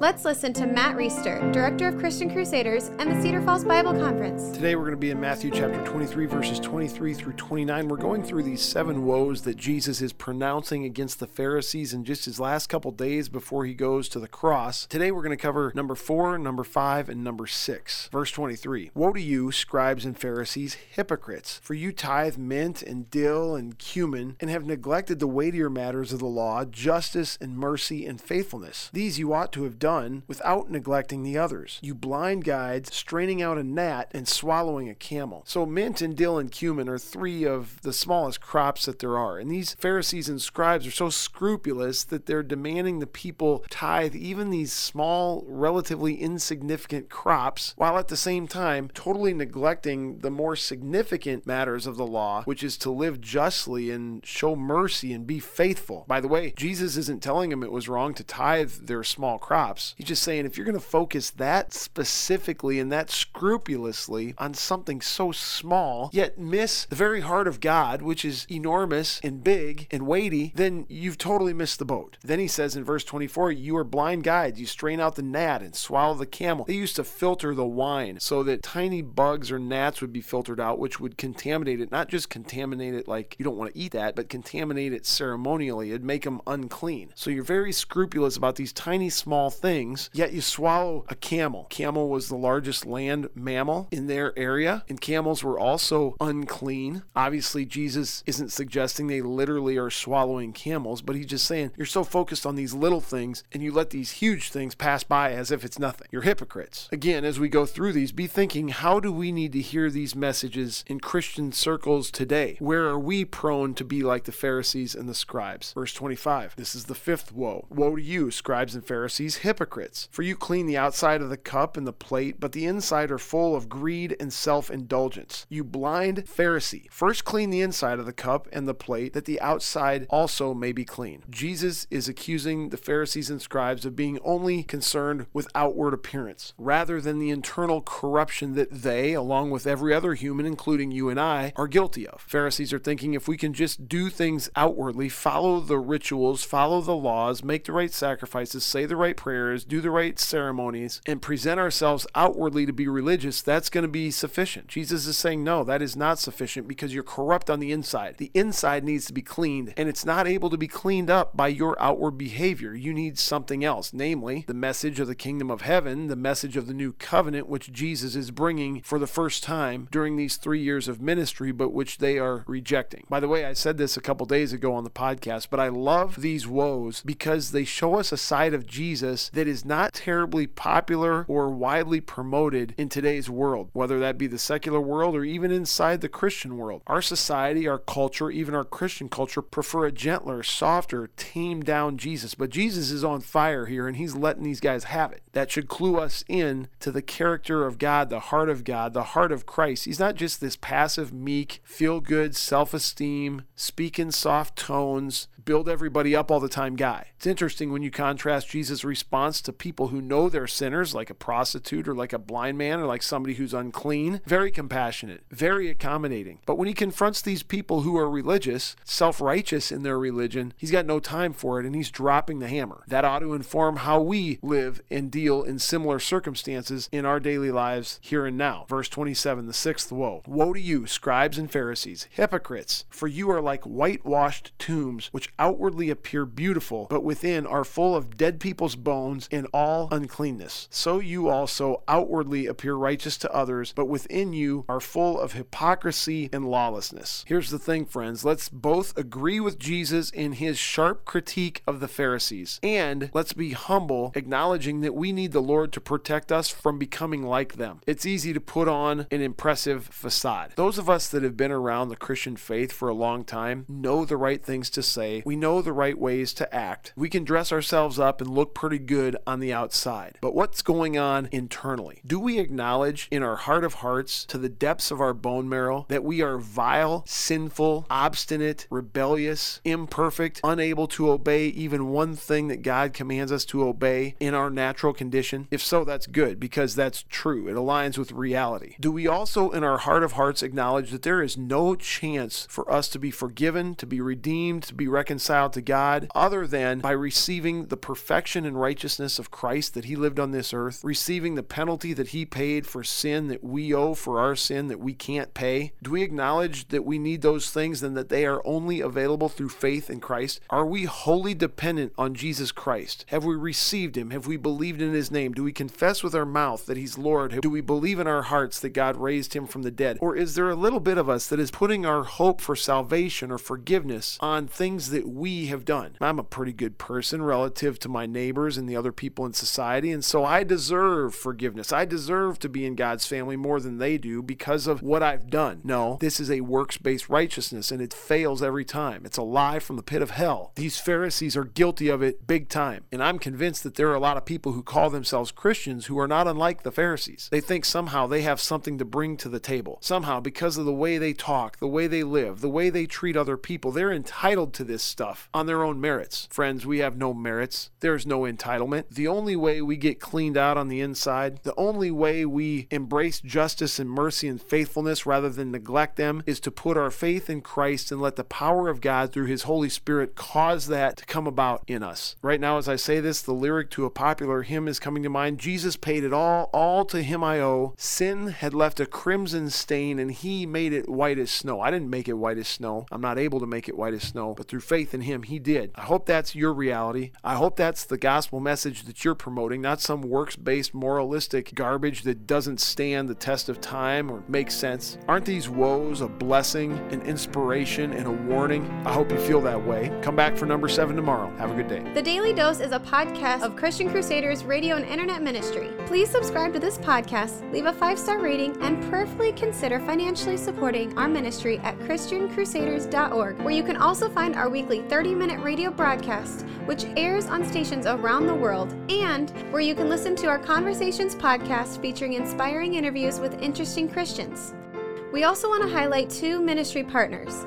Let's listen to Matt Reisetter, Director of Christian Crusaders and the Cedar Falls Bible Conference. Today we're going to be in Matthew chapter 23, verses 23 through 29. We're going through these seven woes that Jesus is pronouncing against the Pharisees in just his last couple days before he goes to the cross. Today we're going to cover number four, number five, and number six. Verse 23 Woe to you, scribes and Pharisees, hypocrites! For you tithe mint and dill and cumin, and have neglected the weightier matters of the law, justice and mercy and faithfulness. These you ought to have done done without neglecting the others. You blind guides, straining out a gnat and swallowing a camel. So, mint and dill and cumin are three of the smallest crops that there are. And these Pharisees and scribes are so scrupulous that they're demanding the people tithe even these small, relatively insignificant crops, while at the same time totally neglecting the more significant matters of the law, which is to live justly and show mercy and be faithful. By the way, Jesus isn't telling them it was wrong to tithe their small crops. He's just saying if you're going to focus that specifically and that scrupulously on something so small, yet miss the very heart of God, which is enormous and big and weighty, then you've totally missed the boat. Then he says in verse 24, You are blind guides. You strain out the gnat and swallow the camel. They used to filter the wine so that tiny bugs or gnats would be filtered out, which would contaminate it, not just contaminate it like you don't want to eat that, but contaminate it ceremonially. It'd make them unclean. So you're very scrupulous about these tiny, small things things, yet you swallow a camel. Camel was the largest land mammal in their area, and camels were also unclean. Obviously, Jesus isn't suggesting they literally are swallowing camels, but he's just saying you're so focused on these little things and you let these huge things pass by as if it's nothing. You're hypocrites. Again, as we go through these, be thinking how do we need to hear these messages in Christian circles today? Where are we prone to be like the Pharisees and the scribes? Verse 25. This is the fifth woe. Woe to you, scribes and Pharisees, hypocrites! For you clean the outside of the cup and the plate, but the inside are full of greed and self indulgence. You blind Pharisee! First clean the inside of the cup and the plate, that the outside also may be clean. Jesus is accusing the Pharisees and scribes of being only concerned with outward appearance, rather than the internal corruption that they, along with every other human, including you and I, are guilty of. Pharisees are thinking if we can just do things outwardly, follow the rituals, follow the laws, make the right sacrifices, say the right prayers, do the right ceremonies, and present ourselves outwardly to be religious, that's going to be sufficient. Jesus is saying, no, that is not sufficient because you're corrupt on the inside. The inside needs to be cleaned, and it's not able to be cleaned up by your outward behavior. You need something else, namely the message of the kingdom of heaven, the message of the new covenant, which Jesus is bringing for the first time during these three years of ministry, but which they are rejecting. By the way, I said this a couple days ago on the podcast, but I love these woes because they show us a side of Jesus that is not terribly popular or widely promoted in today's world, whether that be the secular world or even inside the Christian world. Our society, our culture, even our Christian culture prefer a gentler, softer, tamed down Jesus, but Jesus is on fire here and he's letting these guys have it. That should clue us in to the character of God, the heart of God, the heart of Christ. He's not just this passive, meek, feel good, self esteem, speak in soft tones, build everybody up all the time guy. It's interesting when you contrast Jesus' response to people who know they're sinners, like a prostitute or like a blind man or like somebody who's unclean. Very compassionate, very accommodating. But when he confronts these people who are religious, self righteous in their religion, he's got no time for it and he's dropping the hammer. That ought to inform how we live and deal in similar circumstances in our daily lives here and now. Verse 27, the sixth woe Woe to you, scribes and Pharisees, hypocrites, for you are like whitewashed tombs, which outwardly appear beautiful, but within are full of dead people's bones and all uncleanness. So you also outwardly appear righteous to others, but within you are full of hypocrisy and lawlessness. Here's the thing, friends let's both agree with Jesus in his sharp critique of the Pharisees, and let's be humble, acknowledging that we need the Lord to protect us from becoming like them. It's easy to put on an impressive facade. Those of us that have been around the Christian faith for a long time know the right things to say We know the right ways to act. We can dress ourselves up and look pretty good on the outside. But what's going on internally? Do we acknowledge in our heart of hearts, to the depths of our bone marrow, that we are vile, sinful, obstinate, rebellious, imperfect, unable to obey even one thing that God commands us to obey in our natural condition? If so, that's good because that's true. It aligns with reality. Do we also, in our heart of hearts, acknowledge that there is no chance for us to be forgiven, to be redeemed, to be reconciled to God, other than by receiving the perfection and righteousness of Christ that He lived on this earth, receiving the penalty that He paid for sin that we owe for our sin that we can't pay? Do we acknowledge that we need those things and that they are only available through faith in Christ? Are we wholly dependent on Jesus Christ? Have we received Him? Have we believed in His name? Do we confess with our mouth that He's Lord? Do we believe in our hearts that God raised Him from the dead? Or is there a little bit of us that is putting our hope for salvation or forgiveness on things that we have done? I'm a pretty good person relative to my neighbors and the other people in society, and so I deserve forgiveness. I deserve to be in God's family more than they do because of what I've done. No, this is a works based righteousness, and it fails every time. It's a lie from the pit of hell. These Pharisees are guilty of it big time, and I'm convinced that there are a lot of people who call themselves Christians who are not unlike the Pharisees. They think somehow they have something to bring to the table. Somehow, because of the way they talk, the way they live, the way they treat other people, they're entitled to this stuff on their own merits. Friends, we have no merits. There's no entitlement. The only way we get cleaned out on the inside, the only way we embrace justice and mercy and faithfulness rather than neglect them, is to put our faith in Christ and let the power of God through His Holy Spirit cause that to come about in us. Right now, as I say this, the lyric to a popular hymn is coming to mind Jesus paid it all, all to Him I owe. Sin had left a crimson stain, and He made it white as snow. I didn't make it white as snow. I'm not able to make it white as snow, but through faith in Him, He did. I hope that's your reality. I hope that's the gospel message that you're promoting, not some works based moralistic garbage that doesn't stand the test of time or make sense. Aren't these woes a blessing, an inspiration, and a warning? I hope you feel that way. Come back for number seven tomorrow. Have a good day. The Daily Dose is a podcast of Christian Crusaders radio and internet ministry. Please subscribe to this podcast, leave a five star rating, and prayerfully consider financially supporting our ministry at ChristianCrusaders.org, where you can also find our weekly 30 minute radio broadcast, which airs on stations around the world, and where you can listen to our Conversations podcast featuring inspiring interviews with interesting Christians. We also want to highlight two ministry partners.